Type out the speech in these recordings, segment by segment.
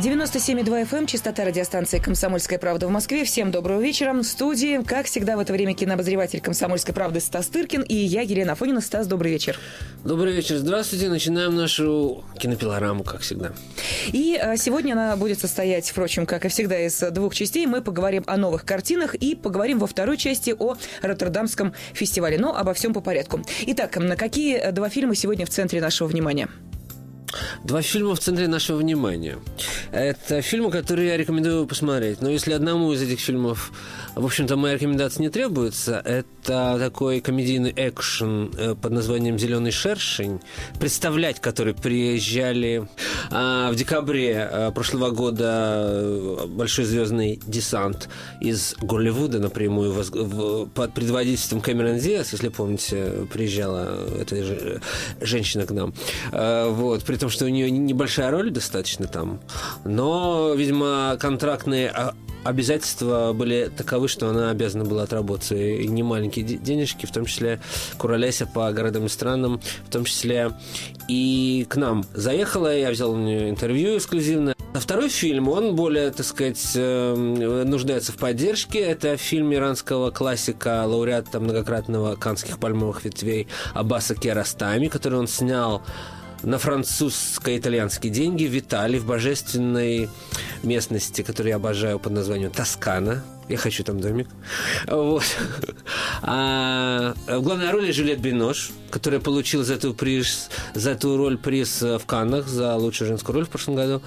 97,2 FM, эм, частота радиостанции «Комсомольская правда» в Москве. Всем доброго вечера. В студии, как всегда, в это время кинообозреватель «Комсомольской правды» Стас Тыркин и я, Елена Афонина. Стас, добрый вечер. Добрый вечер. Здравствуйте. Начинаем нашу кинопилораму, как всегда. И а, сегодня она будет состоять, впрочем, как и всегда, из двух частей. Мы поговорим о новых картинах и поговорим во второй части о Роттердамском фестивале. Но обо всем по порядку. Итак, на какие два фильма сегодня в центре нашего внимания? Два фильма в центре нашего внимания. Это фильмы, которые я рекомендую посмотреть. Но если одному из этих фильмов, в общем-то, моя рекомендация не требуется, это такой комедийный экшен э, под названием «Зеленый шершень», представлять который приезжали а, в декабре а, прошлого года э, большой звездный десант из Голливуда напрямую в, в, под предводительством Кэмерон Диас, если помните, приезжала эта женщина к нам. А, вот, при том, что у нее небольшая роль достаточно там, но, видимо, контрактные обязательства были таковы, что она обязана была отработать и немаленькие денежки, в том числе кураляся по городам и странам, в том числе и к нам заехала, я взял у нее интервью эксклюзивное. А второй фильм, он более, так сказать, эм, нуждается в поддержке. Это фильм иранского классика, лауреата многократного канских пальмовых ветвей Аббаса Керастами, который он снял на французско-итальянские деньги Виталий в божественной местности, которую я обожаю под названием Тоскана. Я хочу там домик. Вот. А, в главной роли Жюлет Бинош, которая получила за эту, приз, за эту роль приз в Каннах за лучшую женскую роль в прошлом году.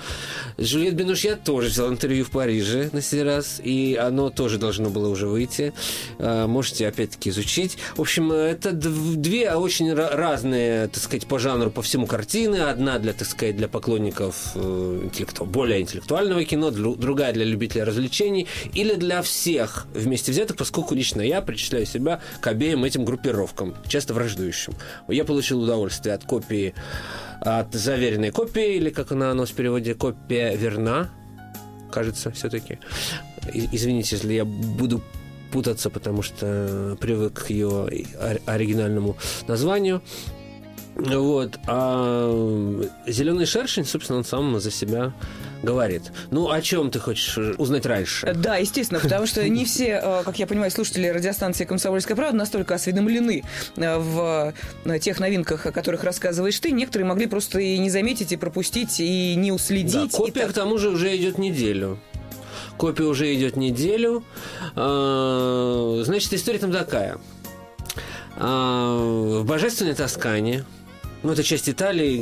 Жюлет Бинош я тоже взял интервью в Париже на сей раз, и оно тоже должно было уже выйти. А, можете опять-таки изучить. В общем, это две очень разные, так сказать, по жанру, по всему картины. Одна для, так сказать, для поклонников э, интеллекту... более интеллектуального кино, другая для любителей развлечений или для всех вместе взятых, поскольку лично я причисляю себя к обеим этим группировкам, часто враждующим. Я получил удовольствие от копии, от заверенной копии, или как она у нас в переводе, копия верна, кажется, все-таки. Извините, если я буду путаться, потому что привык к ее оригинальному названию. Вот. А зеленый шершень, собственно, он сам за себя говорит. Ну, о чем ты хочешь узнать раньше? Да, естественно, потому что не все, э, как я понимаю, слушатели радиостанции «Комсомольская правда» настолько осведомлены э, в э, тех новинках, о которых рассказываешь ты. Некоторые могли просто и не заметить, и пропустить, и не уследить. Да, копия, так... к тому же, уже идет неделю. Копия уже идет неделю. А, значит, история там такая. А, в «Божественной Тоскане» Ну, это часть Италии,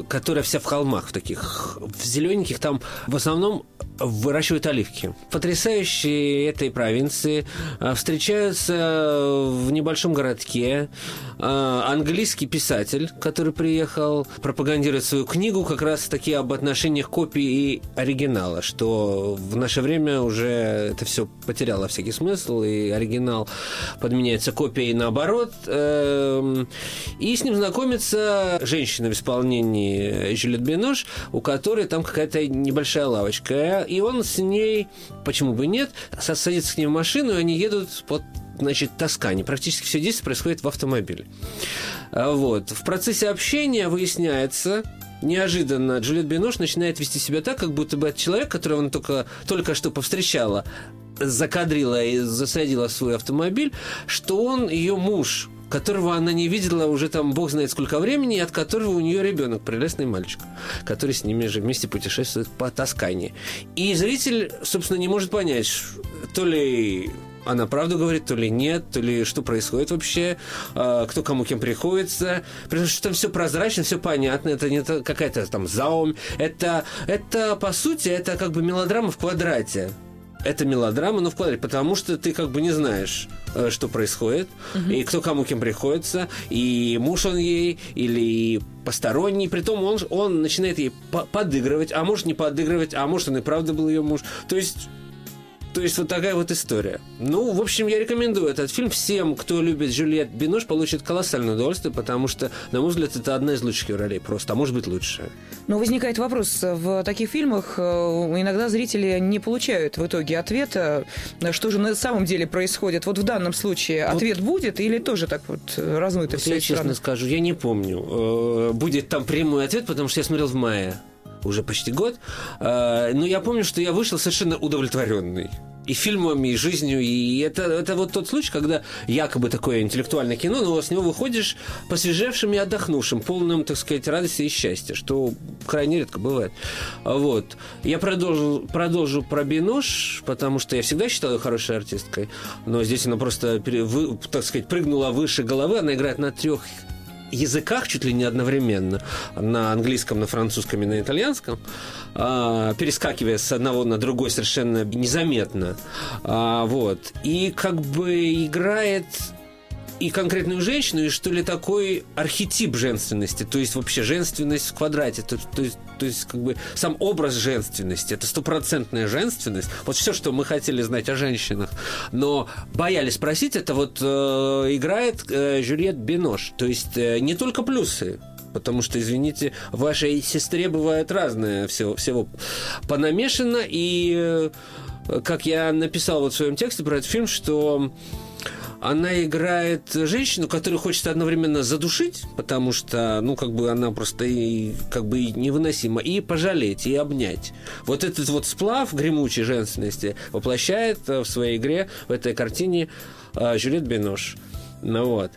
э, которая вся в холмах в таких. В зелененьких там в основном выращивают оливки. Потрясающие этой провинции э, встречаются в небольшом городке э, английский писатель, который приехал пропагандировать свою книгу как раз таки об отношениях копии и оригинала, что в наше время уже это все потеряло всякий смысл, и оригинал подменяется копией наоборот. Эм, и с ним знакомится женщина в исполнении Жюлет Бинош, у которой там какая-то небольшая лавочка и он с ней, почему бы нет, садится к ней в машину, и они едут под значит, Тоскане. Практически все действие происходит в автомобиле. А вот. В процессе общения выясняется, неожиданно Джульет Бинош начинает вести себя так, как будто бы это человек, которого она только, только что повстречала, закадрила и засадила свой автомобиль, что он ее муж, которого она не видела уже там бог знает сколько времени, и от которого у нее ребенок, прелестный мальчик, который с ними же вместе путешествует по Тоскане. И зритель, собственно, не может понять, то ли она правду говорит, то ли нет, то ли что происходит вообще, а, кто кому кем приходится. Потому что там все прозрачно, все понятно, это не какая-то там заум. Это, это, по сути, это как бы мелодрама в квадрате это мелодрама, но в квадрате, потому что ты как бы не знаешь, э, что происходит, угу. и кто кому кем приходится, и муж он ей, или посторонний, притом он, он начинает ей подыгрывать, а может не подыгрывать, а может он и правда был ее муж. То есть То есть вот такая вот история. Ну, в общем, я рекомендую этот фильм всем, кто любит Жюльет Бинош, получит колоссальное удовольствие, потому что, на мой взгляд, это одна из лучших ролей просто, а может быть лучшая. Но возникает вопрос, в таких фильмах э, иногда зрители не получают в итоге ответа, что же на самом деле происходит. Вот в данном случае вот, ответ будет или тоже так вот размыто все? Я честно скажу, я не помню. Э, будет там прямой ответ, потому что я смотрел в мае уже почти год. А, но я помню, что я вышел совершенно удовлетворенный и фильмами, и жизнью. И это, это вот тот случай, когда якобы такое интеллектуальное кино, но с него выходишь посвежевшим и отдохнувшим, полным, так сказать, радости и счастья, что крайне редко бывает. Вот. Я продолжу, продолжу про Бинош, потому что я всегда считал ее хорошей артисткой, но здесь она просто, так сказать, прыгнула выше головы, она играет на трех языках чуть ли не одновременно, на английском, на французском и на итальянском, а, перескакивая с одного на другой совершенно незаметно. А, вот. И как бы играет и конкретную женщину, и что ли такой архетип женственности, то есть вообще женственность в квадрате, то, то, есть, то есть как бы сам образ женственности, это стопроцентная женственность, вот все, что мы хотели знать о женщинах, но боялись спросить, это вот э, играет э, Жюльет Бинош, то есть э, не только плюсы, потому что, извините, вашей сестре бывает разное всего, всего. Понамешано, и э, как я написал вот в своем тексте про этот фильм, что она играет женщину, которую хочется одновременно задушить, потому что, ну, как бы она просто и, как бы невыносима, и пожалеть, и обнять. Вот этот вот сплав гремучей женственности воплощает в своей игре, в этой картине э, Жюлет Бенош. Ну вот.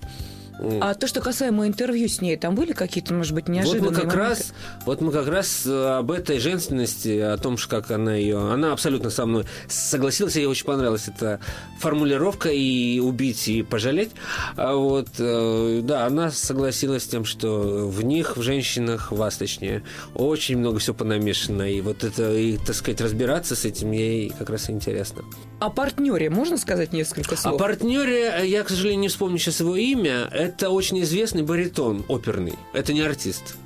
А то, что касаемо интервью с ней, там были какие-то, может быть, неожиданные вот мы как моменты? раз, Вот мы как раз э, об этой женственности, о том, как она ее... Она абсолютно со мной согласилась, ей очень понравилась эта формулировка и убить, и пожалеть. А вот, э, да, она согласилась с тем, что в них, в женщинах, вас точнее, очень много всего понамешано. И вот это, и, так сказать, разбираться с этим ей как раз интересно. О партнере можно сказать несколько слов? О партнере, я, к сожалению, не вспомню сейчас его имя. Это очень известный баритон оперный. Это не артист.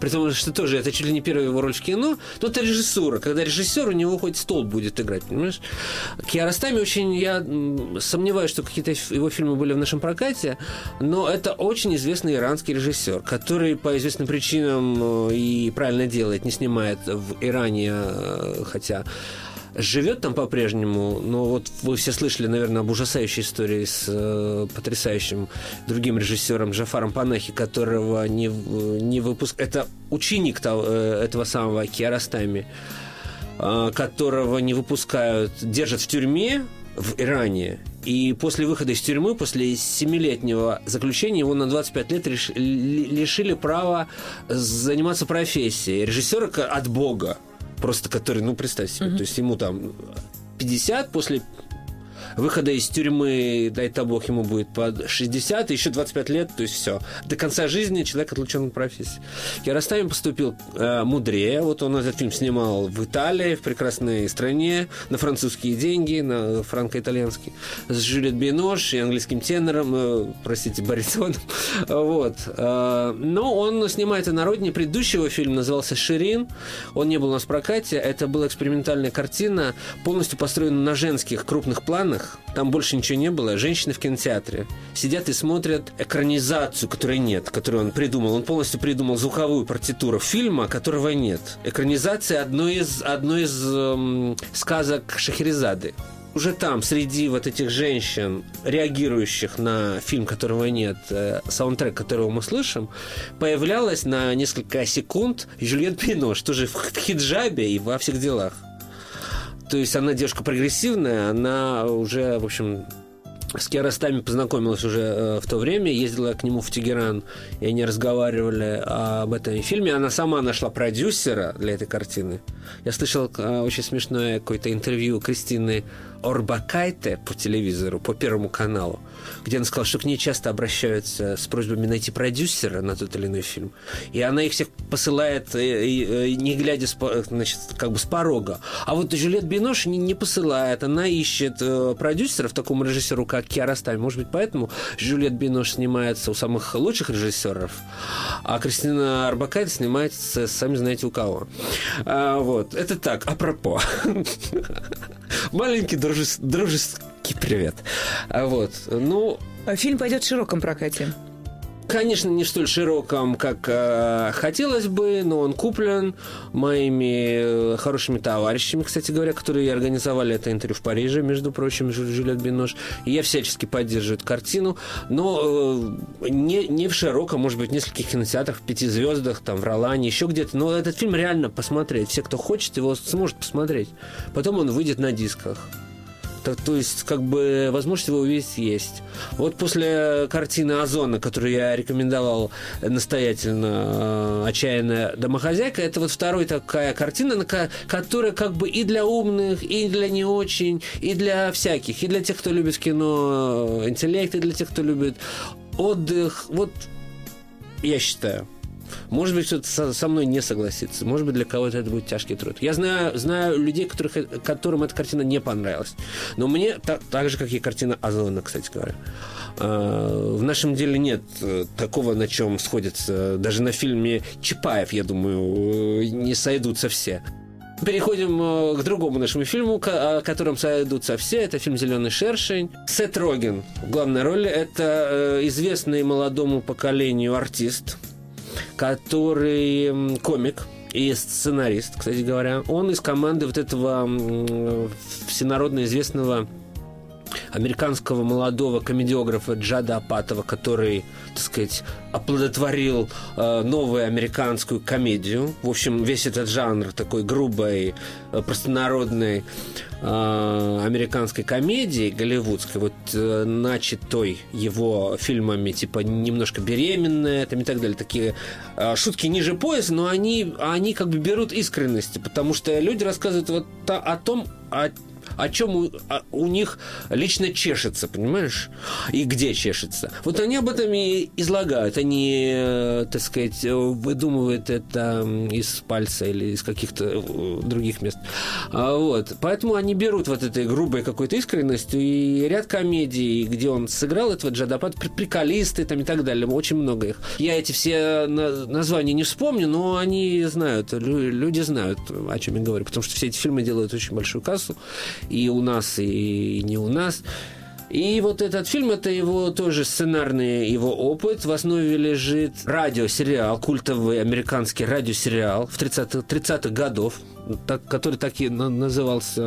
При том, что тоже это чуть ли не первая его роль в кино, но это режиссура. Когда режиссер, у него хоть стол будет играть, понимаешь? Киаростами очень, я сомневаюсь, что какие-то его фильмы были в нашем прокате, но это очень известный иранский режиссер, который по известным причинам э, и правильно делает, не снимает в Иране, э, хотя живет там по-прежнему, но вот вы все слышали, наверное, об ужасающей истории с э, потрясающим другим режиссером Джафаром Панахи, которого не, не выпуск... Это ученик того, э, этого самого Киаростами, э, которого не выпускают, держат в тюрьме в Иране. И после выхода из тюрьмы, после семилетнего заключения, его на 25 лет лишили права заниматься профессией. Режиссера от Бога просто который, ну, представь себе, uh-huh. то есть ему там 50 после выхода из тюрьмы, дай то бог, ему будет под 60, и еще 25 лет, то есть все. До конца жизни человек отлучен от профессии. Киаростами поступил э, мудрее. Вот он этот фильм снимал в Италии, в прекрасной стране, на французские деньги, на франко-итальянские, с Жюлет Бинош и английским тенором, э, простите, баритоном. вот. Э, но он снимает и на родине. Предыдущего фильм назывался «Ширин». Он не был у нас в прокате. Это была экспериментальная картина, полностью построена на женских крупных планах, экранах, там больше ничего не было, женщины в кинотеатре сидят и смотрят экранизацию, которой нет, которую он придумал. Он полностью придумал звуковую партитуру фильма, которого нет. Экранизация одной из, одной из эм, сказок Шахерезады уже там, среди вот этих женщин, реагирующих на фильм, которого нет, э, саундтрек, которого мы слышим, появлялась на несколько секунд Жюльет Пинош, тоже в хиджабе и во всех делах. То есть она девушка прогрессивная, она уже, в общем, с Киаростами познакомилась уже э, в то время, ездила к нему в Тегеран, и они разговаривали об этом фильме. Она сама нашла продюсера для этой картины. Я слышал э, очень смешное какое-то интервью Кристины Орбакайте по телевизору, по Первому каналу, где она сказала, что к ней часто обращаются с просьбами найти продюсера на тот или иной фильм. И она их всех посылает, э, не глядя, значит, как бы с порога. А вот Жюлет Бинош не, не посылает. Она ищет э, продюсера в таком режиссеру, как Киаростами. Может быть, поэтому Жюлет Бинош снимается у самых лучших режиссеров, а Кристина Арбакайте снимается, сами знаете, у кого. А, вот. Это так, апропо. Маленький дружес- дружеский привет. А Вот. Ну, Фильм пойдет в широком прокате. Конечно, не столь широком, как э, хотелось бы, но он куплен моими э, хорошими товарищами, кстати говоря, которые организовали это интервью в Париже, между прочим, Жю- Жюлет Бинош. И я всячески поддерживаю эту картину, но э, не, не в широком, может быть, в нескольких кинотеатрах, в пяти звездах, там, в Ролане, еще где-то. Но этот фильм реально посмотреть. Все, кто хочет, его сможет посмотреть. Потом он выйдет на дисках. То, то есть, как бы, возможность его увидеть есть. Вот после картины Озона, которую я рекомендовал настоятельно, э, «Отчаянная домохозяйка», это вот вторая такая картина, на ко- которая как бы и для умных, и для не очень, и для всяких, и для тех, кто любит кино, э, интеллект, и для тех, кто любит отдых. Вот я считаю. Может быть, кто-то со, со мной не согласится. Может быть, для кого-то это будет тяжкий труд. Я знаю, знаю людей, которых, которым эта картина не понравилась. Но мне, та- так же, как и картина Озона, кстати говоря. Э, В нашем деле нет э, такого, на чем сходятся. Даже на фильме Чапаев, я думаю, э, не сойдутся все. Переходим э, к другому нашему фильму, о котором сойдутся все. Это фильм «Зеленый шершень». Сет Роген в главной роли. Это известный молодому поколению артист, который комик и сценарист, кстати говоря. Он из команды вот этого всенародно известного американского молодого комедиографа Джада Апатова, который, так сказать, оплодотворил э, новую американскую комедию. В общем, весь этот жанр такой грубой, э, простонародной э, американской комедии голливудской, вот э, начатой его фильмами, типа «Немножко беременная», там и так далее, такие э, шутки ниже пояса, но они, они как бы берут искренности, потому что люди рассказывают вот о том, о о чем у, о- у них лично чешется, понимаешь? И где чешется. Вот они об этом и излагают. Они, э, так сказать, э, выдумывают это из пальца или из каких-то э, других мест. А, Вот. Поэтому они берут вот этой грубой какой-то искренностью и ряд комедий, где он сыграл этого Джадапад, при- приколисты там и так далее. Очень много их. Я эти все на- названия не вспомню, но они знают, лю- люди знают, о чем я говорю, потому что все эти фильмы делают очень большую кассу и у нас, и не у нас. И вот этот фильм, это его тоже сценарный его опыт. В основе лежит радиосериал, культовый американский радиосериал в 30-х 30 годов, так, который так и на- назывался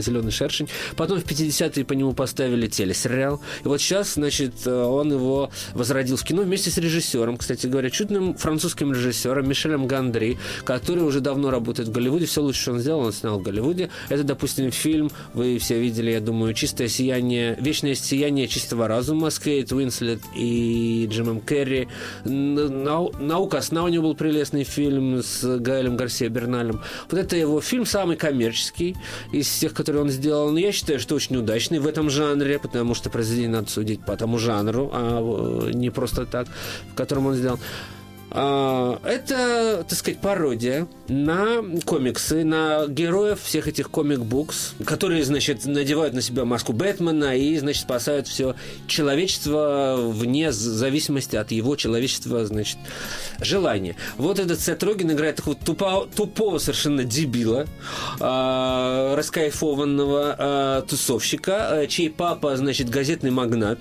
«Зеленый шершень». Потом в 50-е по нему поставили телесериал. И вот сейчас, значит, э, он его возродил в кино вместе с режиссером, кстати говоря, чудным французским режиссером Мишелем Гандри, который уже давно работает в Голливуде. Все лучше, что он сделал, он снял в Голливуде. Это, допустим, фильм, вы все видели, я думаю, «Чистое сияние», «Вечное сияние чистого разума» с Кейт Уинслет и Джимом Керри. Н- «Нау- «Наука сна» у него был прелестный фильм с Гаэлем Гарсия Берналем. Вот это его фильм самый коммерческий из всех, которые он сделал. Но я считаю, что очень удачный в этом жанре, потому что произведение надо судить по тому жанру, а э, не просто так, в котором он сделан. А, Это, так сказать, пародия на комиксы, на героев всех этих комик-букс, которые, значит, надевают на себя маску Бэтмена и, значит, спасают все человечество вне зависимости от его человечества, значит, желания. Вот этот Сет Роген играет такого тупо- тупого совершенно дебила, а, раскайфованного а, тусовщика, а, чей папа, значит, газетный магнат.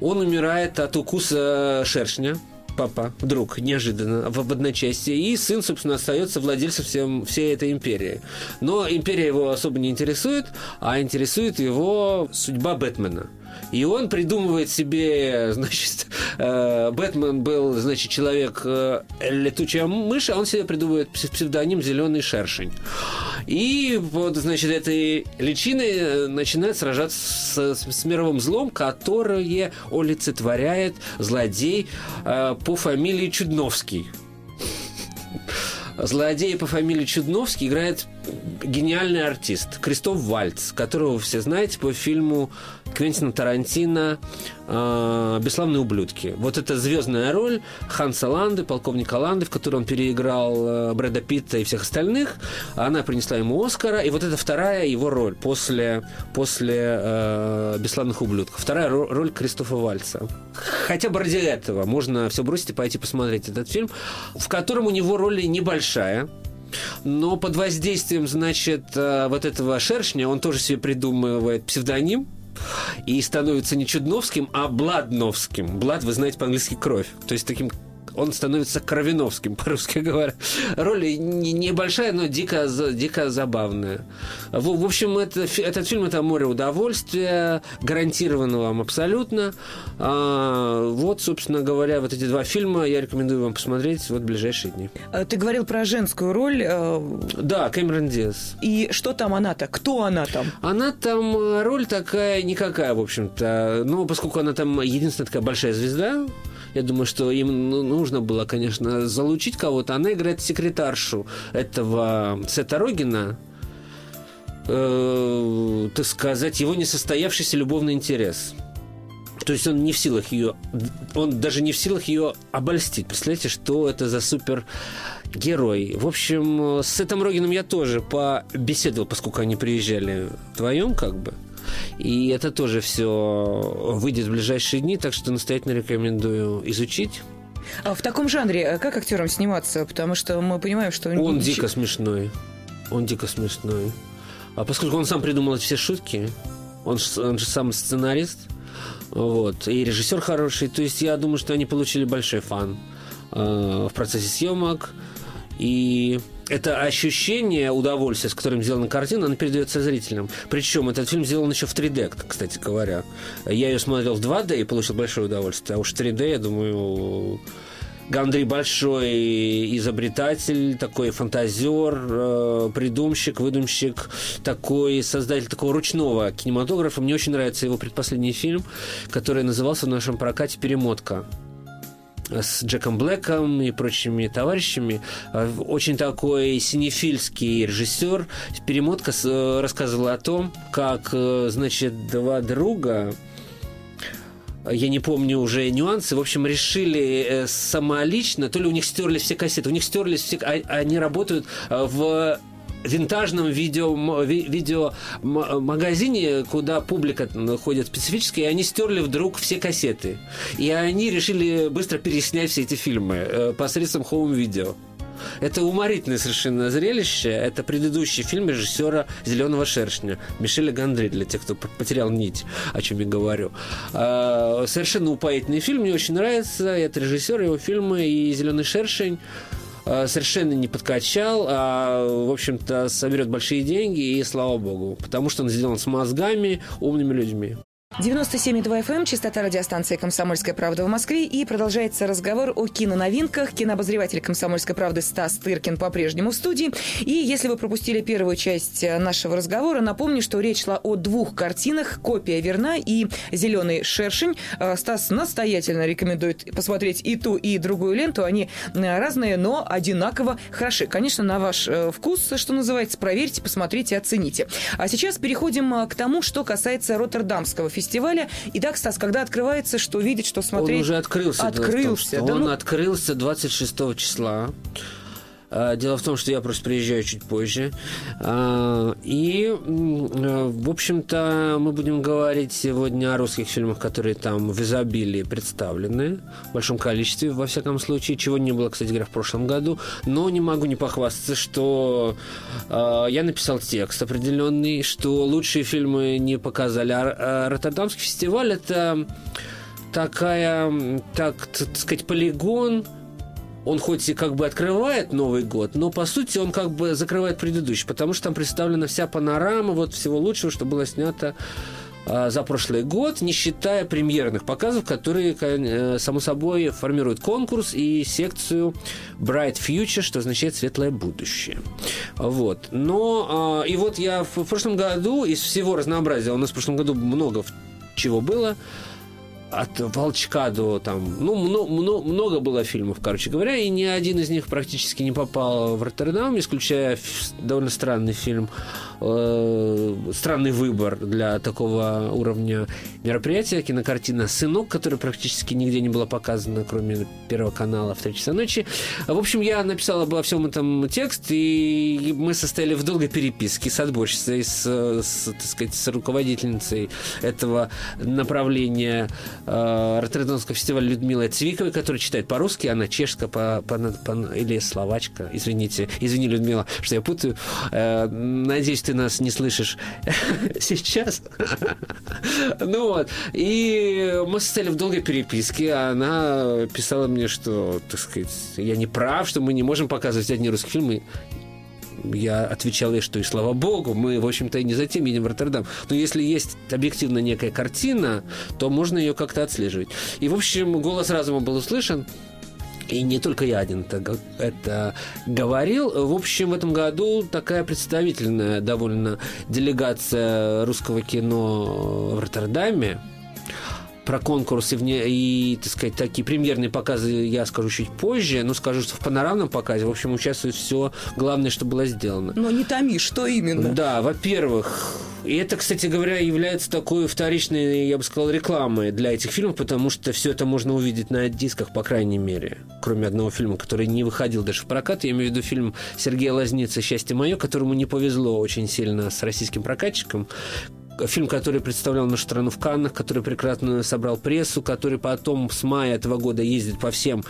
Он умирает от укуса шершня папа, друг, неожиданно, в, в одночасье. И сын, собственно, остается владельцем всем, всей этой империи. Но империя его особо не интересует, а интересует его судьба Бэтмена. И он придумывает себе, значит, э, Бэтмен был, значит, человек э, летучая мышь, а он себе придумывает пс- псевдоним Зеленый шершень. И вот, значит, этой личиной э, начинает сражаться с, с мировым злом, которое олицетворяет злодей по фамилии Чудновский. Злодей по фамилии Чудновский играет гениальный артист Кристоф Вальц, которого вы все знаете по фильму Квентина Тарантино э, «Бесславные ублюдки». Вот это звездная роль Ханса Ланды, полковника Ланды, в которой он переиграл э, Брэда Питта и всех остальных. Она принесла ему Оскара, и вот это вторая его роль после, после э, «Бесславных ублюдков». Вторая ро- роль Кристофа Вальца. Хотя бы ради этого можно все бросить и пойти посмотреть этот фильм, в котором у него роль небольшая, но под воздействием, значит, э, вот этого шершня он тоже себе придумывает псевдоним, и становится не Чудновским, а Бладновским. Блад, вы знаете по-английски кровь. То есть таким он становится Кровиновским, по-русски говоря. Роль небольшая, но дико, дико забавная. В, в общем, это, этот фильм – это море удовольствия, гарантированно вам абсолютно. А, вот, собственно говоря, вот эти два фильма я рекомендую вам посмотреть вот в ближайшие дни. А, ты говорил про женскую роль. Э, да, Кэмерон Диас. И что там она-то? Кто она там? Она там э, роль такая никакая, в общем-то. Ну, поскольку она там единственная такая большая звезда, я думаю, что им ну, нужно было, конечно, залучить кого-то. Она играет секретаршу этого Сета Рогина, э, так сказать, его несостоявшийся любовный интерес. То есть он не в силах ее, он даже не в силах ее обольстить. Представляете, что это за супер герой. В общем, с Сетом Рогином я тоже побеседовал, поскольку они приезжали вдвоем, как бы. И это тоже все выйдет в ближайшие дни, так что настоятельно рекомендую изучить. А в таком жанре э, как актерам сниматься? Потому что мы понимаем, что... Он дико смешной. Он дико смешной. А поскольку он сам придумал все шутки, он, он же сам сценарист, вот, и режиссер хороший, то есть я думаю, что они получили большой фан э, в процессе съемок. И это ощущение удовольствия, с которым сделана картина, она передается зрителям. Причем этот фильм сделан еще в 3D, кстати говоря. Я ее смотрел в 2D и получил большое удовольствие. А уж в 3D, я думаю, Гандрей большой изобретатель, такой фантазер, э, придумщик, выдумщик, такой создатель такого ручного кинематографа. Мне очень нравится его предпоследний фильм, который назывался в нашем прокате «Перемотка» с Джеком Блэком и прочими товарищами. А, очень такой синефильский режиссер. Перемотка э, рассказывала о том, как, э, значит, два друга я не помню уже нюансы, в общем, решили э, самолично, то ли у них стерли все кассеты, у них стерлись все, а, они работают в винтажном видео, магазине, куда публика ходит специфически, и они стерли вдруг все кассеты. И они решили быстро переснять все эти фильмы э, посредством хоум-видео. Это уморительное совершенно зрелище. Это предыдущий фильм режиссера «Зеленого шершня» Мишеля Гандри, для тех, кто потерял нить, о чем я говорю. А, совершенно упоительный фильм, мне очень нравится. Это режиссер, его фильмы и «Зеленый шершень». Э, совершенно не подкачал, а, в общем-то, соберет большие деньги, и слава богу, потому что он сделан с мозгами, умными людьми. 97,2 FM, эм, частота радиостанции «Комсомольская правда» в Москве. И продолжается разговор о киноновинках. Кинообозреватель «Комсомольской правды» Стас Тыркин по-прежнему в студии. И если вы пропустили первую часть э, нашего разговора, напомню, что речь шла о двух картинах «Копия верна» и «Зеленый шершень». Э, Стас настоятельно рекомендует посмотреть и ту, и другую ленту. Они э, разные, но одинаково хороши. Конечно, на ваш вкус, что называется, проверьте, посмотрите, оцените. А сейчас переходим к тому, что касается Роттердамского фестиваля фестиваля. Итак, Стас, когда открывается, что видеть, что смотреть? Он уже открылся. Открылся. Том, да, он ну... открылся 26 числа. А, дело в том, что я просто приезжаю чуть позже. А, и, в общем-то, мы будем говорить сегодня о русских фильмах, которые там в изобилии представлены, в большом количестве, во всяком случае, чего не было, кстати говоря, в прошлом году. Но не могу не похвастаться, что а, я написал текст определенный, что лучшие фильмы не показали. А Роттердамский фестиваль – это такая, так, так сказать, полигон – он хоть и как бы открывает Новый год, но по сути он как бы закрывает предыдущий, потому что там представлена вся панорама вот всего лучшего, что было снято а, за прошлый год, не считая премьерных показов, которые, э, само собой, формируют конкурс и секцию Bright Future, что означает светлое будущее. Вот. Но, а, и вот я в прошлом году из всего разнообразия, у нас в прошлом году много чего было, от Волчка до там, ну, много, много, много было фильмов, короче говоря, и ни один из них практически не попал в Роттердам, исключая довольно странный фильм э, странный выбор для такого уровня мероприятия. Кинокартина «Сынок», которая практически нигде не была показана, кроме Первого канала в 3 часа ночи. В общем, я написал обо всем этом текст, и мы состояли в долгой переписке с отборщицей, с, с, так сказать, с руководительницей этого направления э, Роттердамского фестиваля Людмилой Цвиковой, которая читает по-русски, она чешка по, по, по, или словачка. Извините, извини, Людмила, что я путаю. Э, надеюсь, ты нас не слышишь сейчас. ну вот. И мы состояли в долгой переписке. Она писала мне, что, так сказать, я не прав, что мы не можем показывать одни русские фильмы я отвечал ей, что и слава богу, мы, в общем-то, и не затем едем в Роттердам. Но если есть объективно некая картина, то можно ее как-то отслеживать. И, в общем, голос разума был услышан. И не только я один это, это говорил. В общем, в этом году такая представительная довольно делегация русского кино в Роттердаме про конкурсы и, и, так сказать, такие премьерные показы я скажу чуть позже, но скажу, что в панорамном показе, в общем, участвует все главное, что было сделано. Но не томи, что именно? Да, во-первых, и это, кстати говоря, является такой вторичной, я бы сказал, рекламой для этих фильмов, потому что все это можно увидеть на дисках, по крайней мере, кроме одного фильма, который не выходил даже в прокат. Я имею в виду фильм Сергея Лазницы «Счастье мое», которому не повезло очень сильно с российским прокатчиком, фильм, который представлял нашу страну в Каннах, который прекрасно собрал прессу, который потом с мая этого года ездит по всем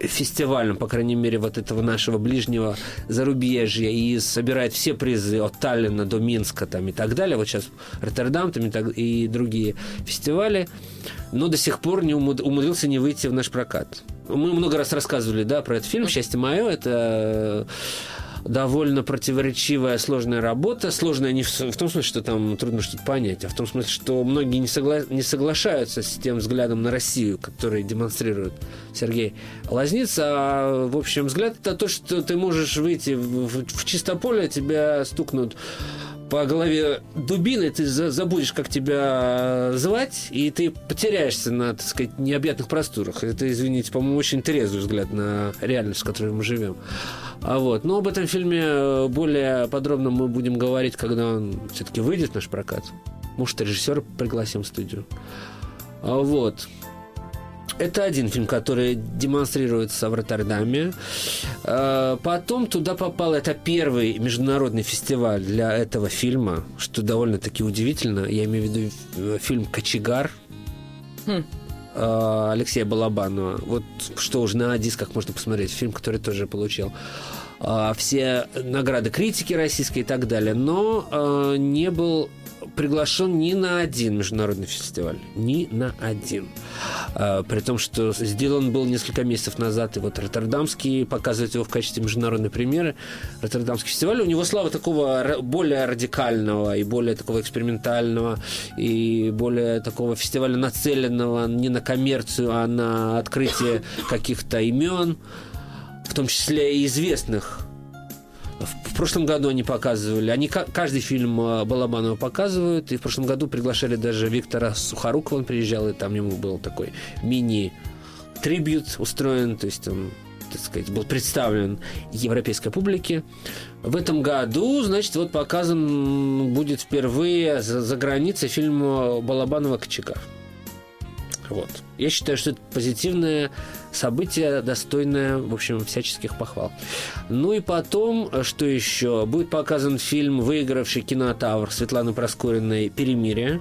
фестивалям, по крайней мере, вот этого нашего ближнего зарубежья и собирает все призы от Таллина до Минска там, и так далее. Вот сейчас Роттердам там, и, так, и другие фестивали. Но до сих пор не умудрился не выйти в наш прокат. Мы много раз рассказывали да, про этот фильм «Счастье мое». Это довольно противоречивая, сложная работа. Сложная не в, в том смысле, что там трудно что-то понять, а в том смысле, что многие не, согла не соглашаются с тем взглядом на Россию, который демонстрирует Сергей Лазниц. А, в общем, взгляд это то, что ты можешь выйти в, в, в чистополе, тебя стукнут по голове дубиной, ты забудешь, как тебя звать, и ты потеряешься на, так сказать, необъятных просторах. Это, извините, по-моему, очень трезвый взгляд на реальность, в которой мы живем. А вот. Но об этом фильме э, более подробно мы будем говорить, когда он все-таки выйдет в наш прокат. Может, режиссера пригласим в студию. А вот. Это один фильм, который демонстрируется в Роттердаме. А, потом туда попал, это первый международный фестиваль для этого фильма, что довольно-таки удивительно. Я имею в виду э, фильм «Кочегар». Хм. А, Алексея Балабанова. Вот что уже на дисках можно посмотреть. Фильм, который тоже получил все награды критики российской и так далее. Но не был приглашен ни на один международный фестиваль. Ни на один. А, при том, что сделан был несколько месяцев назад, и вот Роттердамский показывает его в качестве международной премьеры. Роттердамский фестиваль, у него слава такого более радикального и более такого экспериментального, и более такого фестиваля нацеленного не на коммерцию, а на открытие каких-то имен, в том числе и известных в прошлом году они показывали, они каждый фильм э, Балабанова показывают, и в прошлом году приглашали даже Виктора Сухорукова, он приезжал, и там ему был такой мини-трибют устроен, то есть он так сказать, был представлен европейской публике. В этом году, значит, вот показан будет впервые за, за границей фильм Балабанова «Кочегар». Вот. Я считаю, что это позитивное событие, достойное, в общем, всяческих похвал. Ну и потом, что еще? Будет показан фильм, выигравший кинотавр Светланы Проскориной «Перемирие».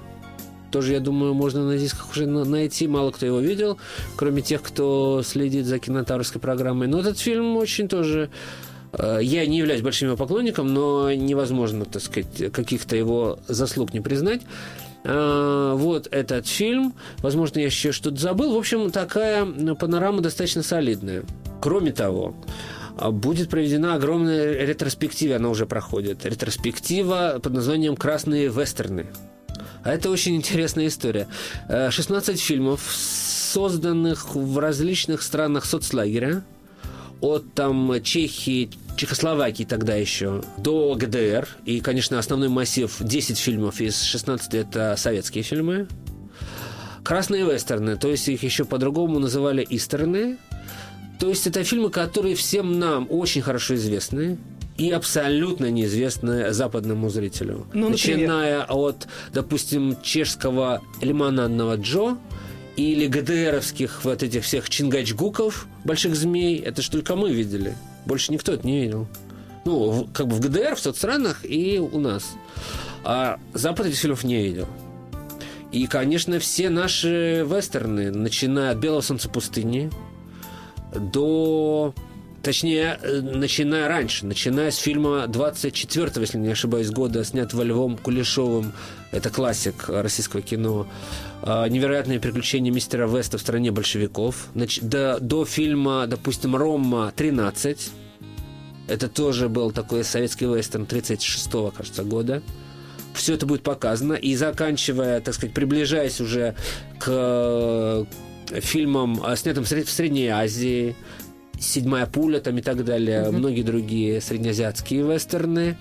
Тоже, я думаю, можно на дисках уже найти. Мало кто его видел, кроме тех, кто следит за кинотаврской программой. Но этот фильм очень тоже э, я не являюсь большим его поклонником, но невозможно, так сказать, каких-то его заслуг не признать. А, вот этот фильм. Возможно, я еще что-то забыл. В общем, такая панорама достаточно солидная. Кроме того, а, будет проведена огромная ретроспектива, она уже проходит. Ретроспектива под названием «Красные вестерны». А это очень интересная история. 16 э, фильмов, созданных в различных странах соцлагеря, от там Чехии, Чехословакии тогда еще, до ГДР. И, конечно, основной массив 10 фильмов из 16 это советские фильмы. Красные вестерны, то есть их еще по-другому называли истерны. То есть это фильмы, которые всем нам очень хорошо известны и абсолютно неизвестны западному зрителю. Ну, Начиная от, допустим, чешского лимонадного Джо или ГДРовских вот этих всех чингачгуков, больших змей, это ж только мы видели. Больше никто это не видел. Ну, как бы в ГДР, в соцстранах и у нас. А Запад этих фильмов не видел. И, конечно, все наши вестерны, начиная от «Белого солнца пустыни» до Точнее, э, начиная раньше, начиная с фильма 24-го, если не ошибаюсь, года, снят во Львом Кулешовым, это классик российского кино, а, «Невероятные приключения мистера Веста в стране большевиков», до, до фильма, допустим, «Рома 13», это тоже был такой советский вестерн 36-го, кажется, года. Все это будет показано. И заканчивая, так сказать, приближаясь уже к э, фильмам, э, снятым в Средней Азии, «Седьмая пуля» там и так далее, mm-hmm. многие другие среднеазиатские вестерны.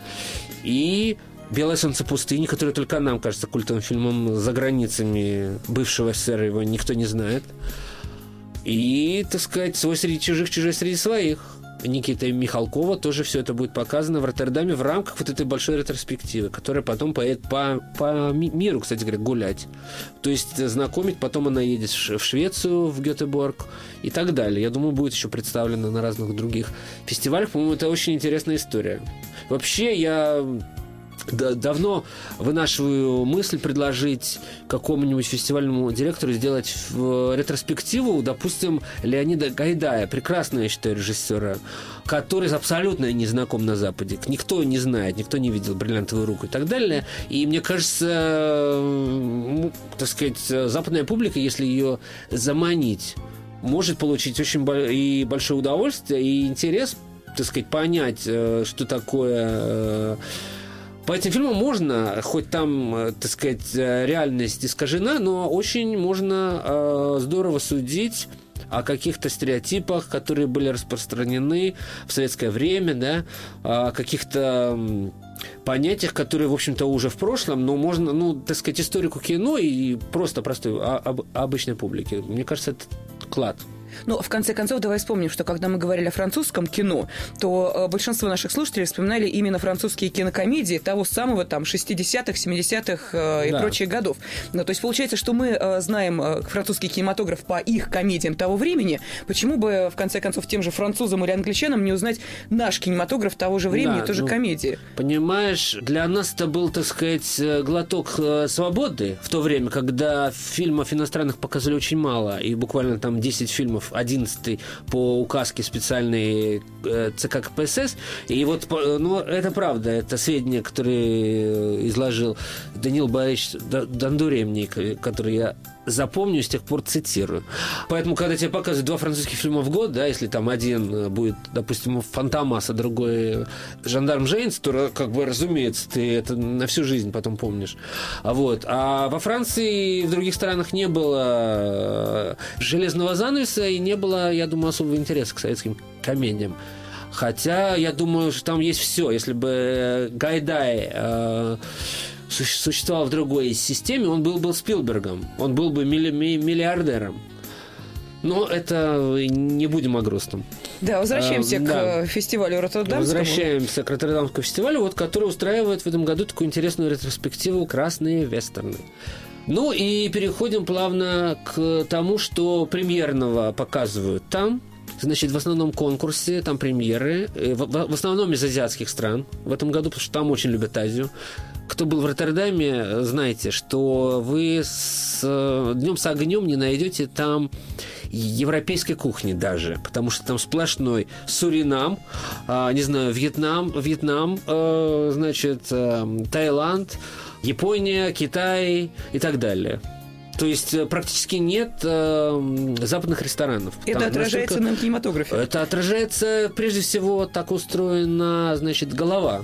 И «Белое солнце пустыни», которое только нам кажется культовым фильмом за границами бывшего СССР, его никто не знает. И, так сказать, свой среди чужих, чужой среди своих. Никита Михалкова тоже все это будет показано в Роттердаме в рамках вот этой большой ретроспективы, которая потом поедет по, по миру, кстати говоря, гулять. То есть знакомить, потом она едет в Швецию, в Гетеборг и так далее. Я думаю, будет еще представлено на разных других фестивалях. По-моему, это очень интересная история. Вообще, я давно вынашиваю мысль предложить какому-нибудь фестивальному директору сделать ретроспективу, допустим, Леонида Гайдая, прекрасного, я считаю, режиссера, который абсолютно не знаком на Западе. Никто не знает, никто не видел «Бриллиантовую руку» и так далее. И мне кажется, ну, так сказать, западная публика, если ее заманить, может получить очень и большое удовольствие и интерес, так сказать, понять, э, что такое э, по этим фильмам можно, хоть там, э, так сказать, э, реальность искажена, но очень можно э, здорово судить о каких-то стереотипах, которые были распространены в советское время, да, о каких-то понятиях, которые, в общем-то, уже в прошлом, но можно, ну, так сказать, историку кино и просто простой, а, об, обычной публике. Мне кажется, это клад. Но, в конце концов, давай вспомним, что когда мы говорили о французском кино, то э, большинство наших слушателей вспоминали именно французские кинокомедии того самого там 60-х, 70-х э, и да. прочих годов. Ну, то есть получается, что мы э, знаем французский кинематограф по их комедиям того времени, почему бы, в конце концов, тем же французам или англичанам не узнать наш кинематограф того же времени, да, тоже ну, комедии? Понимаешь, для нас это был, так сказать, глоток свободы в то время, когда фильмов иностранных показывали очень мало, и буквально там 10 фильмов 11 по указке специальной э, ЦК КПСС. И вот, ну, это правда, это сведения, которые изложил Данил Борисович Дондуремник, который я запомню, с тех пор цитирую. Поэтому, когда тебе показывают два французских фильма в год, да, если там один э, будет, допустим, Фантомас, а другой Жандарм Джейнс, то, как бы, разумеется, ты это на всю жизнь потом помнишь. А вот. А во Франции и в других странах не было э, железного занавеса и не было, я думаю, особого интереса к советским комедиям. Хотя, я думаю, что там есть все. Если бы Гайдай э, существовал в другой системе, он был бы Спилбергом, он был бы миллиардером. Но это не будем о грустном. Да, возвращаемся а, к да. фестивалю Роттердамскому. Возвращаемся к Роттердамскому фестивалю, вот, который устраивает в этом году такую интересную ретроспективу «Красные вестерны». Ну и переходим плавно к тому, что премьерного показывают там. Значит, в основном конкурсе, там премьеры, э, в, основном из азиатских стран в этом году, потому что там очень любят Азию кто был в Роттердаме, знаете, что вы с э, днем с огнем не найдете там европейской кухни даже, потому что там сплошной Суринам, э, не знаю, Вьетнам, Вьетнам, э, значит, э, Таиланд, Япония, Китай и так далее. То есть э, практически нет э, западных ресторанов. Это Там отражается настолько... на кинематографе. Это отражается, прежде всего, так устроена, значит, голова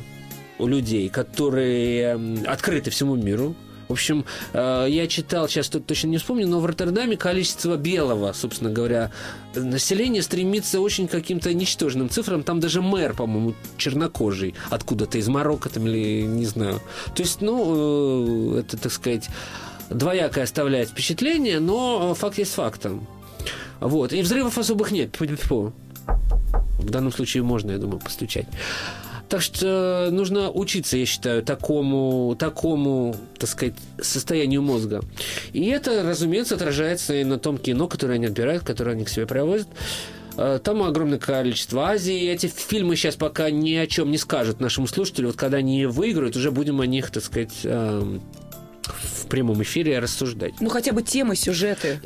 у людей, которые открыты всему миру. В общем, э, я читал, сейчас тут точно не вспомню, но в Роттердаме количество белого, собственно говоря, населения стремится очень к каким-то ничтожным цифрам. Там даже мэр, по-моему, чернокожий, откуда-то из Марокко там или не знаю. То есть, ну, э, это, так сказать, двоякое оставляет впечатление, но факт есть фактом. Вот. И взрывов особых нет. В данном случае можно, я думаю, постучать. Так что нужно учиться, я считаю, такому, такому, так сказать, состоянию мозга. И это, разумеется, отражается и на том кино, которое они отбирают, которое они к себе привозят. Э, там огромное количество Азии. Эти фильмы сейчас пока ни о чем не скажут нашему слушателю. Вот когда они выиграют, уже будем о них, так сказать, эм, в прямом эфире рассуждать. Ну, хотя бы темы, сюжеты.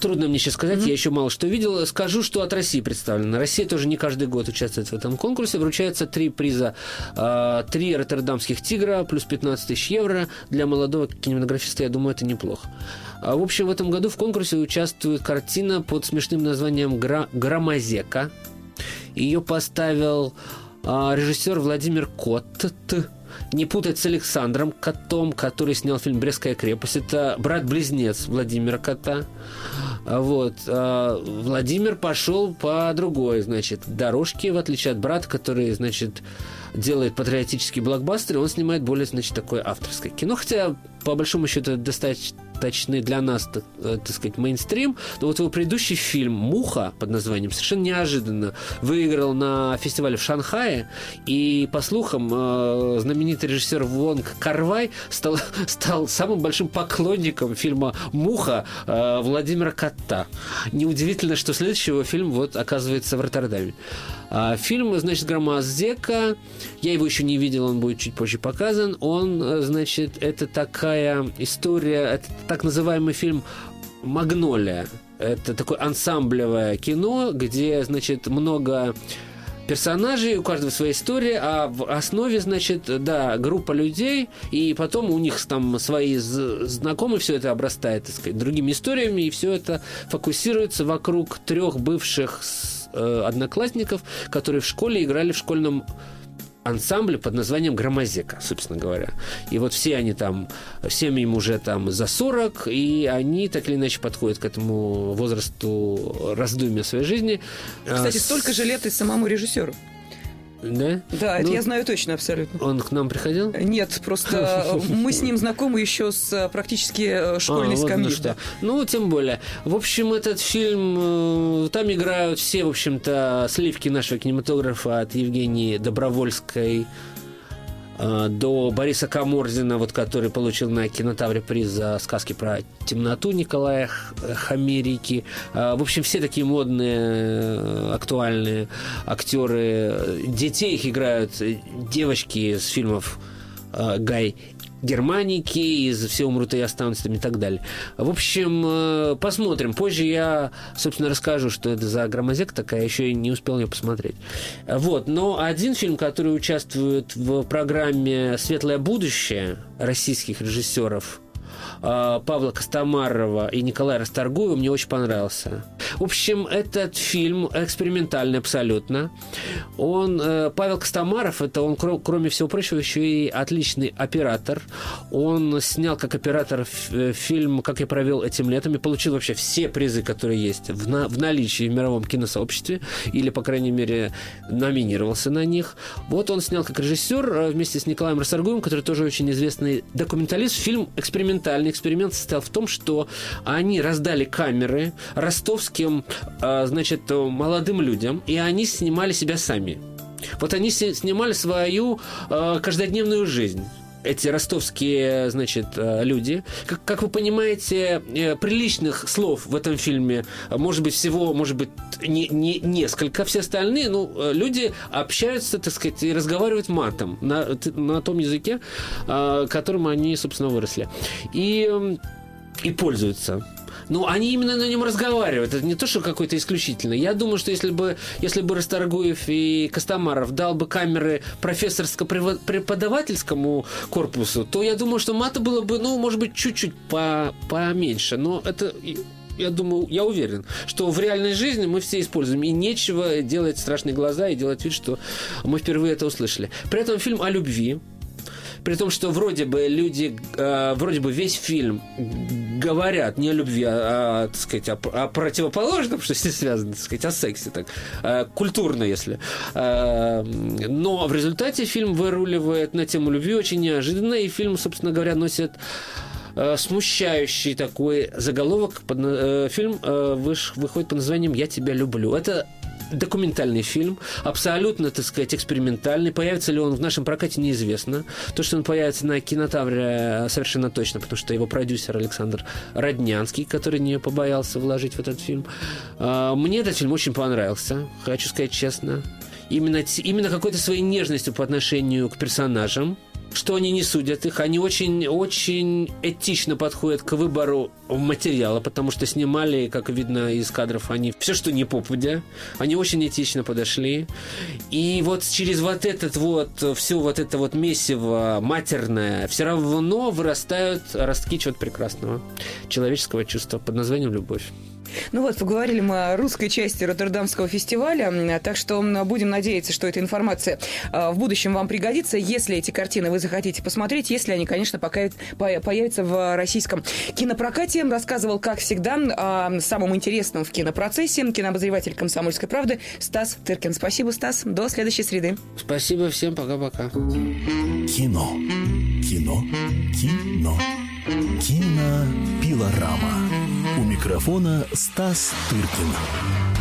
Трудно мне сейчас сказать, mm-hmm. я еще мало что видел. Скажу, что от России представлено. Россия тоже не каждый год участвует в этом конкурсе. Вручается три приза. Э, три роттердамских «Тигра» плюс 15 тысяч евро. Для молодого кинематографиста, я думаю, это неплохо. А, в общем, в этом году в конкурсе участвует картина под смешным названием «Гра- «Громозека». Ее поставил э, режиссер Владимир Котт не путать с Александром Котом, который снял фильм «Брестская крепость». Это брат-близнец Владимира Кота. Вот. А Владимир пошел по другой, значит, дорожке, в отличие от брата, который, значит, делает патриотические блокбастеры, он снимает более, значит, такое авторское кино. Хотя, по большому счету, это достаточно для нас, так, э, так сказать, мейнстрим. Но вот его предыдущий фильм «Муха» под названием совершенно неожиданно выиграл на фестивале в Шанхае. И, по слухам, э, знаменитый режиссер Вонг Карвай стал, стал самым большим поклонником фильма «Муха» э, Владимира Кота. Неудивительно, что следующий его фильм вот оказывается в Роттердаме. А фильм, значит, Громоздека, я его еще не видел, он будет чуть позже показан. Он, значит, это такая история, это так называемый фильм «Магнолия». Это такое ансамблевое кино, где, значит, много персонажей, у каждого своя история, а в основе, значит, да, группа людей, и потом у них там свои знакомые, все это обрастает, так сказать, другими историями, и все это фокусируется вокруг трех бывших э, одноклассников, которые в школе играли в школьном ансамбле под названием «Громозека», собственно говоря. И вот все они там, всем им уже там за 40, и они так или иначе подходят к этому возрасту раздумья своей жизни. Кстати, столько же лет и самому режиссеру. Да? Да, это ну, я знаю точно абсолютно. Он к нам приходил? Нет, просто мы с ним знакомы еще с э, практически э, школьной а, скамьи. Вот, ну, что. ну, тем более. В общем, этот фильм, э, там играют все, в общем-то, сливки нашего кинематографа от Евгении Добровольской, до Бориса Каморзина, вот, который получил на кинотавре приз за сказки про темноту Николая Хамерики. Э, в общем, все такие модные, э, актуальные актеры. Детей их играют девочки из фильмов Гай Германики, из «Все умрут и останутся» и так далее. В общем, э, посмотрим. Позже я, собственно, расскажу, что это за громозек такая, еще и не успел ее посмотреть. Вот, но один фильм, который участвует в программе «Светлое будущее» российских режиссеров – Павла Костомарова и Николая Расторгуева мне очень понравился. В общем, этот фильм экспериментальный абсолютно. Он, э, Павел Костомаров, это он, кроме всего прочего, еще и отличный оператор. Он снял как оператор э, фильм «Как я провел этим летом» и получил вообще все призы, которые есть в, на, в наличии в мировом киносообществе, или, по крайней мере, номинировался на них. Вот он снял как режиссер э, вместе с Николаем Расторгуевым, который тоже очень известный документалист, фильм экспериментальный эксперимент состоял в том, что они раздали камеры ростовским, а, значит, молодым людям, и они снимали себя сами. Вот они снимали свою а, каждодневную жизнь эти ростовские, значит, а, люди. Как, как вы понимаете, э, приличных слов в этом фильме, может быть, всего, может быть, не, не, несколько. Все остальные, ну, э, люди общаются, так сказать, и разговаривают матом на, на том языке, которым они, собственно, выросли. И, и пользуются. Ну, они именно на нем разговаривают. Это не то, что какой-то исключительный. Я думаю, что если бы, если бы Расторгуев и Костомаров дал бы камеры профессорско-преподавательскому корпусу, то я думаю, что мата было бы, ну, может быть, чуть-чуть по поменьше. Но это я думаю, я уверен, что в реальной жизни мы все используем. И нечего делать страшные глаза и делать вид, что мы впервые это услышали. При этом фильм о любви, при том, что вроде бы люди, э, вроде бы весь фильм говорят не о любви, а, а так сказать, о, о противоположном, что с ней связано, так сказать, о сексе, так, э, культурно, если. Э, но в результате фильм выруливает на тему любви очень неожиданно, и фильм, собственно говоря, носит э, смущающий такой заголовок. Э, фильм э, выходит под названием «Я тебя люблю». Это документальный фильм, абсолютно, так сказать, экспериментальный. Появится ли он в нашем прокате, неизвестно. То, что он появится на кинотавре, совершенно точно, потому что его продюсер Александр Роднянский, который не побоялся вложить в этот фильм. А, мне этот фильм очень понравился, хочу сказать честно. Именно, именно какой-то своей нежностью по отношению к персонажам, что они не судят их, они очень, очень этично подходят к выбору материала, потому что снимали, как видно из кадров, они все, что не попадя, они очень этично подошли. И вот через вот этот вот, все вот это вот месиво матерное, все равно вырастают ростки чего-то прекрасного, человеческого чувства под названием «любовь». Ну вот, поговорили мы о русской части Роттердамского фестиваля, так что будем надеяться, что эта информация а, в будущем вам пригодится, если эти картины вы захотите посмотреть, если они, конечно, пока появятся в российском кинопрокате. Рассказывал, как всегда, о самом интересном в кинопроцессе кинообозреватель «Комсомольской правды» Стас Тыркин. Спасибо, Стас. До следующей среды. Спасибо всем. Пока-пока. Кино. Кино. Кино. Кинопилорама. У микрофона Стас Тыркин.